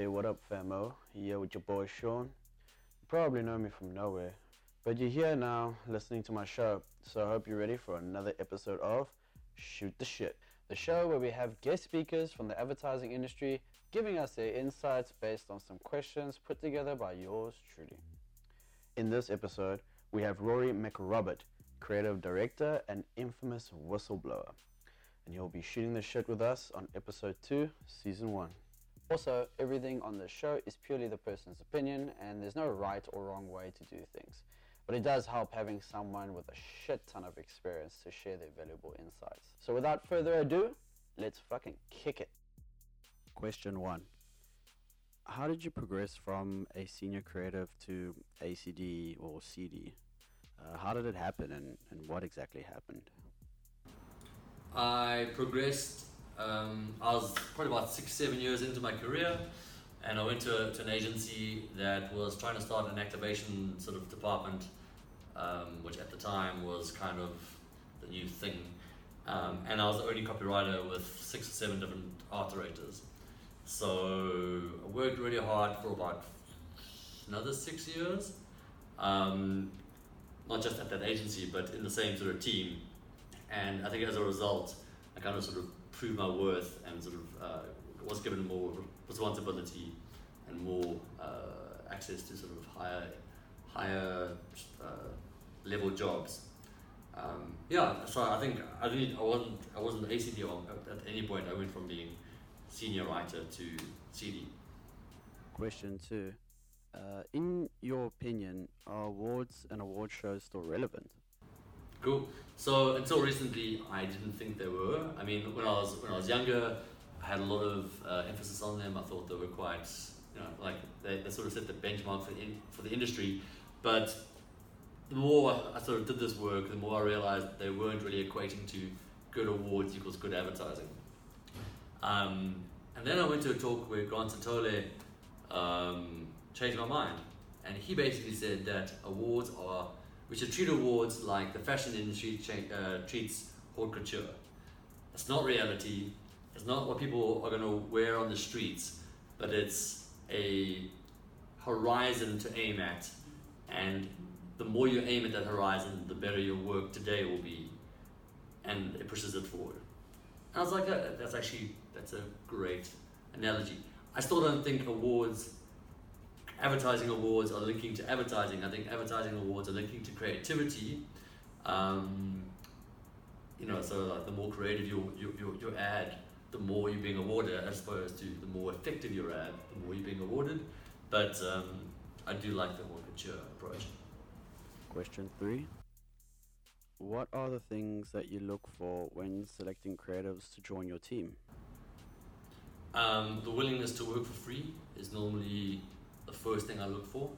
Hey, what up, famo? Here with your boy Shaun. You probably know me from nowhere, but you're here now listening to my show, so I hope you're ready for another episode of Shoot the Shit, the show where we have guest speakers from the advertising industry giving us their insights based on some questions put together by yours truly. In this episode, we have Rory McRobert, creative director and infamous whistleblower, and he'll be shooting the shit with us on episode 2, season 1. Also, everything on the show is purely the person's opinion, and there's no right or wrong way to do things. But it does help having someone with a shit ton of experience to share their valuable insights. So without further ado, let's fucking kick it. Question one How did you progress from a senior creative to ACD or CD? Uh, how did it happen and, and what exactly happened? I progressed. Um, I was probably about six, seven years into my career, and I went to, to an agency that was trying to start an activation sort of department, um, which at the time was kind of the new thing. Um, and I was the only copywriter with six or seven different art directors. So I worked really hard for about another six years, um, not just at that agency, but in the same sort of team. And I think as a result, I kind of sort of proved my worth and sort of uh, was given more responsibility and more uh, access to sort of higher, higher uh, level jobs. Um, yeah, so I think I didn't, I wasn't, I wasn't ACD at, at any point. I went from being senior writer to CD. Question two. Uh, in your opinion, are awards and award shows still relevant? Cool. So until recently, I didn't think they were. I mean, when I was when I was younger, I had a lot of uh, emphasis on them. I thought they were quite, you know, like they, they sort of set the benchmark for the in, for the industry. But the more I sort of did this work, the more I realized they weren't really equating to good awards equals good advertising. Um, and then I went to a talk where Grant Santole um, changed my mind, and he basically said that awards are we should treat awards like the fashion industry cha- uh, treats haute couture. It's not reality. It's not what people are going to wear on the streets, but it's a horizon to aim at. And the more you aim at that horizon, the better your work today will be. And it pushes it forward. And I was like, uh, that's actually, that's a great analogy. I still don't think awards advertising awards are linking to advertising. I think advertising awards are linking to creativity. Um, you know, so like the more creative your, your, your, your ad, the more you're being awarded, as opposed to the more effective your ad, the more you're being awarded. But um, I do like the more mature approach. Question three. What are the things that you look for when selecting creatives to join your team? Um, the willingness to work for free is normally the first thing I look for.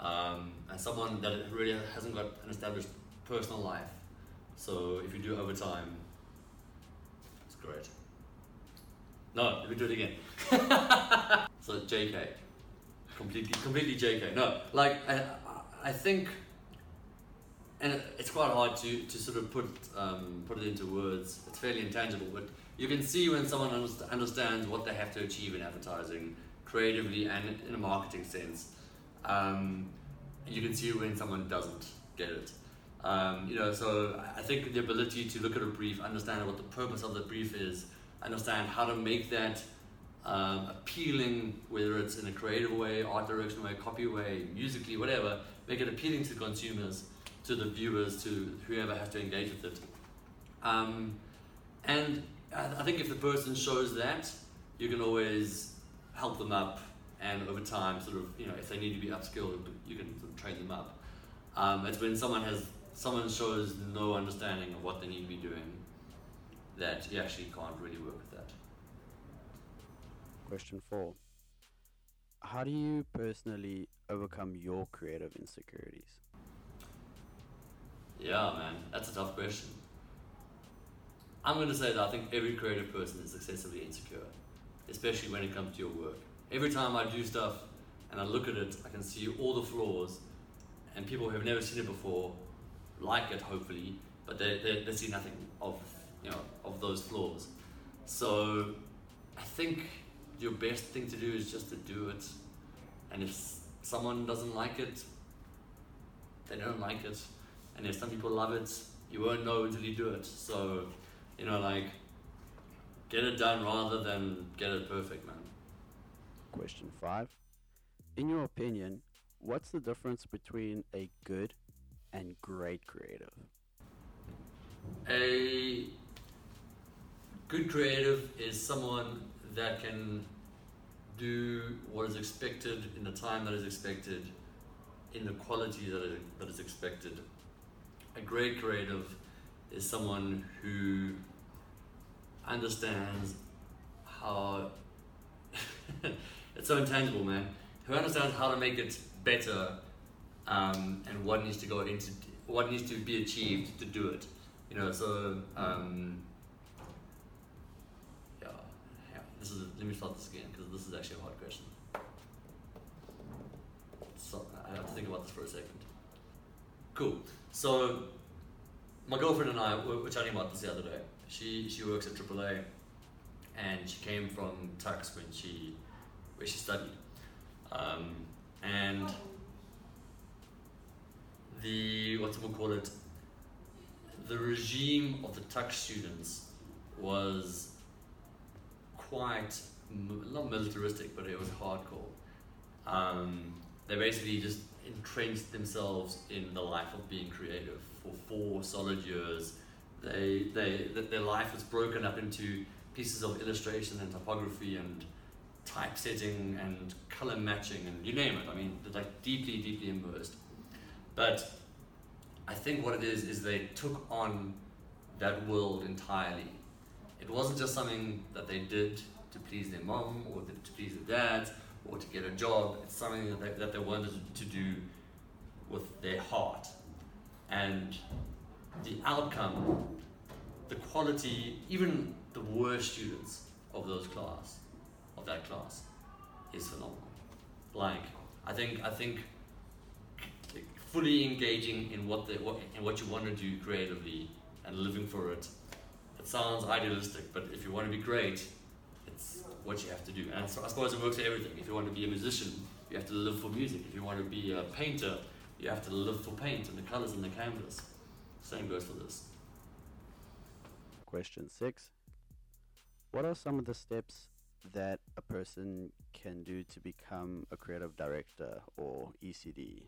Um, and someone that really hasn't got an established personal life. So if you do overtime, it's great. No, let me do it again. so JK, completely, completely JK. No, like I, I think, and it's quite hard to, to sort of put um, put it into words. It's fairly intangible, but you can see when someone understands what they have to achieve in advertising creatively and in a marketing sense. Um, you can see when someone doesn't get it. Um, you know, so I think the ability to look at a brief, understand what the purpose of the brief is, understand how to make that um, appealing, whether it's in a creative way, art direction way, copy way, musically, whatever, make it appealing to consumers, to the viewers, to whoever has to engage with it. Um, and I think if the person shows that, you can always help them up, and over time, sort of, you know, if they need to be upskilled, you can sort of train them up. Um, it's when someone has someone shows no understanding of what they need to be doing that you actually can't really work with that. Question four. How do you personally overcome your creative insecurities? Yeah, man, that's a tough question. I'm going to say that I think every creative person is excessively insecure, especially when it comes to your work. Every time I do stuff and I look at it, I can see all the flaws, and people who have never seen it before like it, hopefully, but they, they, they see nothing of, you know, of those flaws. So I think your best thing to do is just to do it. And if someone doesn't like it, they don't like it. And if some people love it, you won't know until you do it. So, you know, like, get it done rather than get it perfect, man. Question five. In your opinion, what's the difference between a good and great creative? A good creative is someone that can do what is expected in the time that is expected, in the quality that is, that is expected. A great creative is someone who understands how it's so intangible, man. Who understands how to make it better um, and what needs to go into what needs to be achieved to do it. You know, so um, yeah, yeah. This is let me start this again because this is actually a hard question. So I have to think about this for a second. Cool. So my girlfriend and I were, were chatting about this the other day. She she works at AAA, and she came from Tux when she where she studied, um, and the what's we call it the regime of the Tux students was quite not militaristic, but it was hardcore. Um, they basically just entrenched themselves in the life of being creative for four solid years. They, they, th- their life was broken up into pieces of illustration and typography and typesetting and color matching and you name it. I mean, they're like deeply, deeply immersed. But I think what it is is they took on that world entirely. It wasn't just something that they did to please their mom or to please their dad or to get a job. It's something that they, that they wanted to do with their heart. And the outcome, the quality, even the worst students of those class, of that class, is phenomenal. Like, I think, I think fully engaging in what the what in what you want to do creatively and living for it. It sounds idealistic, but if you want to be great, it's what you have to do. And so I suppose it works for everything. If you want to be a musician, you have to live for music. If you want to be a painter, you have to live for paint and the colors and the canvas. Same goes for this. Question six. What are some of the steps that a person can do to become a creative director or ECD?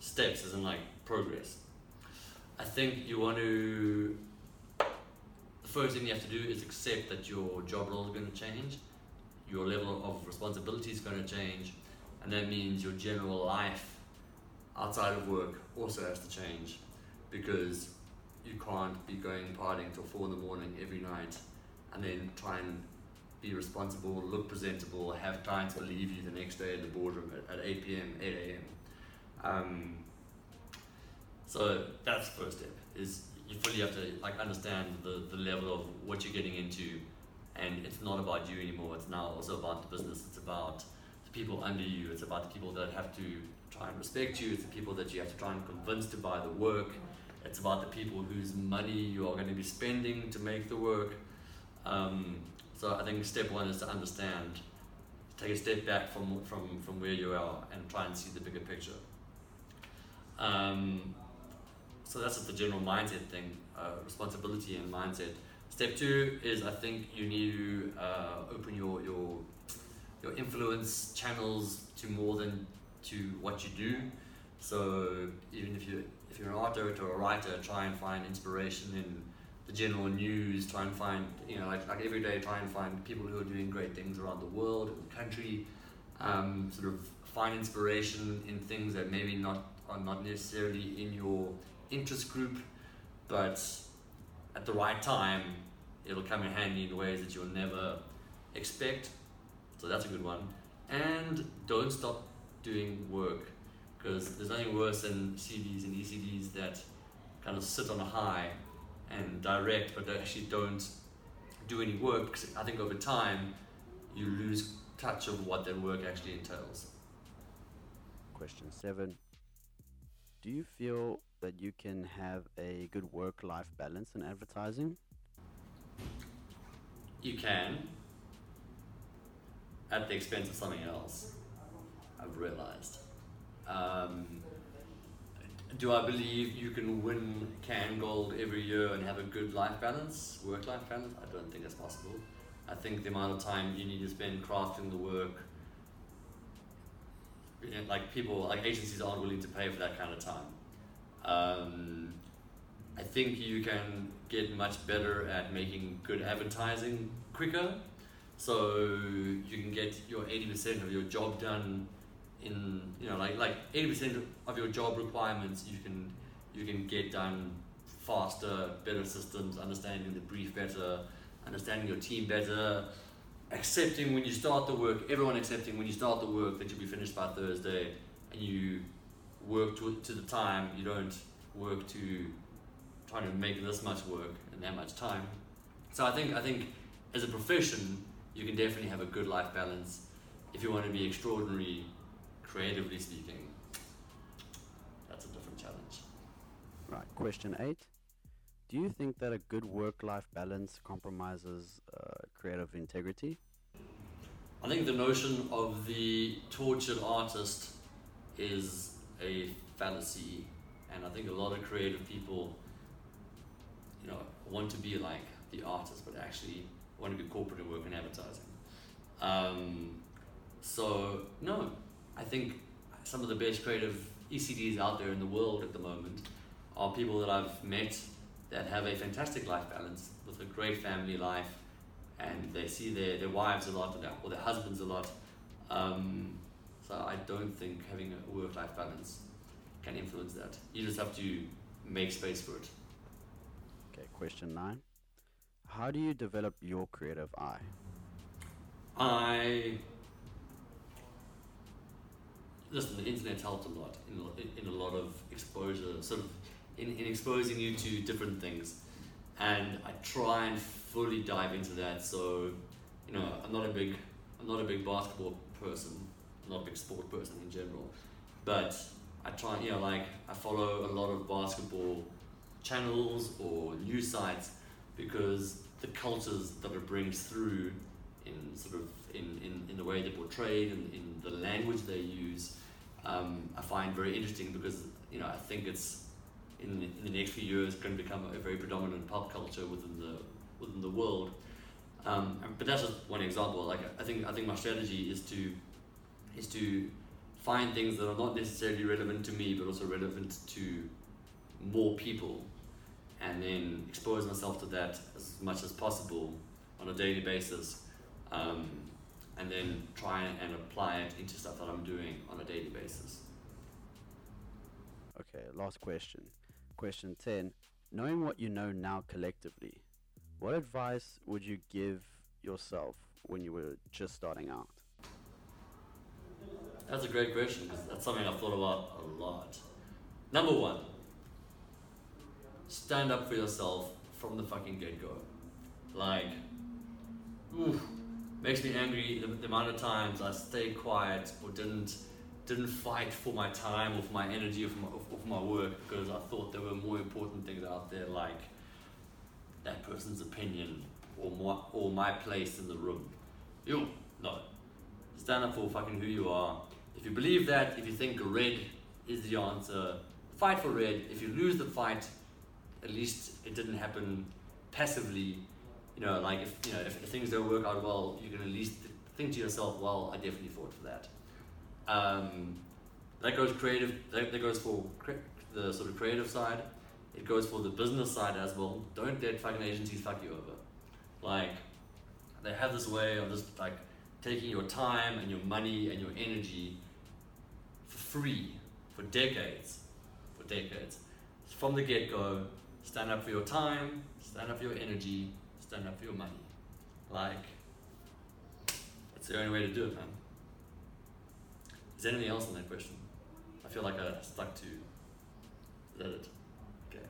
steps as in like progress. I think you want to. The first thing you have to do is accept that your job role is going to change, your level of responsibility is going to change, and that means your general life outside of work also has to change because you can't be going partying till four in the morning every night and then try and be responsible, look presentable, have clients believe you the next day in the boardroom at, at 8 p.m., 8 a.m. Um, so that's the first step is you fully have to like understand the, the level of what you're getting into and it's not about you anymore it's now also about the business it's about the people under you it's about the people that have to try and respect you it's the people that you have to try and convince to buy the work it's about the people whose money you are going to be spending to make the work um, so i think step one is to understand take a step back from, from, from where you are and try and see the bigger picture um, so that's the general mindset thing, uh, responsibility and mindset. Step two is I think you need to uh, open your, your your influence channels to more than to what you do. So even if you if you're an art director or a writer, try and find inspiration in the general news. Try and find you know like, like every day, try and find people who are doing great things around the world, in the country. Um, sort of find inspiration in things that maybe not are not necessarily in your interest group, but at the right time, it'll come in handy in ways that you'll never expect. So that's a good one. And don't stop doing work because there's nothing worse than CDs and ECDs that kind of sit on a high and direct, but they actually don't do any work because I think over time you lose touch of what their work actually entails. Question seven. Do you feel that you can have a good work life balance in advertising? You can. at the expense of something else. I've realized. Um, do I believe you can win Cannes Gold every year and have a good life balance, work life balance? I don't think it's possible. I think the amount of time you need to spend crafting the work, like people, like agencies aren't willing to pay for that kind of time. Um, I think you can get much better at making good advertising quicker. So you can get your 80% of your job done in, you know, like, like 80% of your job requirements you can, you can get done faster, better systems, understanding the brief better, understanding your team better, accepting when you start the work, everyone accepting when you start the work that you'll be finished by Thursday and you work to, to the time, you don't work to trying to make this much work in that much time. So I think I think as a profession, you can definitely have a good life balance if you want to be extraordinary, creatively speaking. That's a different challenge. Right. Question eight. Do you think that a good work-life balance compromises uh, creative integrity? I think the notion of the tortured artist is a fallacy, and I think a lot of creative people, you know, want to be like the artist, but actually want to be corporate and work in advertising. Um, so no, I think some of the best creative ECDs out there in the world at the moment are people that I've met that have a fantastic life balance with a great family life, and they see their, their wives a lot or their husbands a lot. Um, so I don't think having a work life balance can influence that. You just have to make space for it. Okay, question nine. How do you develop your creative eye? I listen. The internet's helped a lot in, in a lot of exposure, sort of in, in exposing you to different things, and I try and fully dive into that. So, you know, I'm not a big, I'm not a big basketball person, I'm not a big sport person in general, but I try, you know, like I follow a lot of basketball channels or news sites because the cultures that it brings through in sort of in, in, in the way they portray and in the language they use, um, I find very interesting because you know I think it's in the, in the next few years going to become a very predominant pop culture within the within the world. Um, but that's just one example. Like I think I think my strategy is to is to find things that are not necessarily relevant to me, but also relevant to more people, and then expose myself to that as much as possible on a daily basis, um, and then try and apply it into stuff that I'm doing on a daily basis. Okay, last question. Question 10. Knowing what you know now collectively, what advice would you give yourself when you were just starting out? That's a great question because that's something I've thought about a lot. Number one, stand up for yourself from the fucking get go. Like, oof, makes me angry the, the amount of times I stayed quiet or didn't didn't fight for my time or for my energy or for my, or for my work because I thought there were more important things out there like that person's opinion or my, or my place in the room. You, no. Stand up for fucking who you are. If you believe that, if you think red is the answer, fight for red. If you lose the fight, at least it didn't happen passively. You know, like if you know if, if things don't work out well, you can at least think to yourself, well, I definitely fought for that. Um, that goes creative. That, that goes for cre- the sort of creative side. It goes for the business side as well. Don't let fucking agencies fuck you over. Like they have this way of just like taking your time and your money and your energy for free for decades. For decades. From the get go, stand up for your time, stand up for your energy, stand up for your money. Like, that's the only way to do it, man. Is there anything else on that question? I feel like I stuck to. That it? Okay.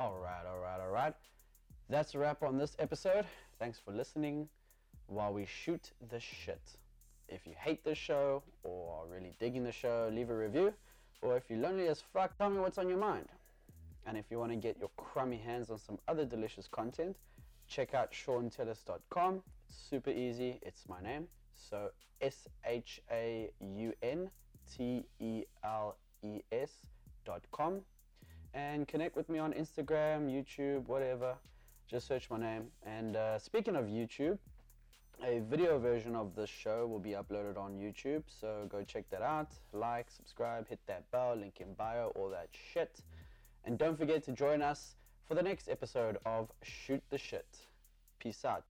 All right, all right, all right. That's a wrap on this episode. Thanks for listening while we shoot the shit. If you hate the show or are really digging the show, leave a review. Or if you're lonely as fuck, tell me what's on your mind. And if you want to get your crummy hands on some other delicious content, check out ShaunTeles.com. It's super easy. It's my name, So S H A U N T E L E S dot com. And connect with me on Instagram, YouTube, whatever. Just search my name. And uh, speaking of YouTube, a video version of this show will be uploaded on YouTube, so go check that out. Like, subscribe, hit that bell, link in bio, all that shit. And don't forget to join us for the next episode of Shoot the Shit. Peace out.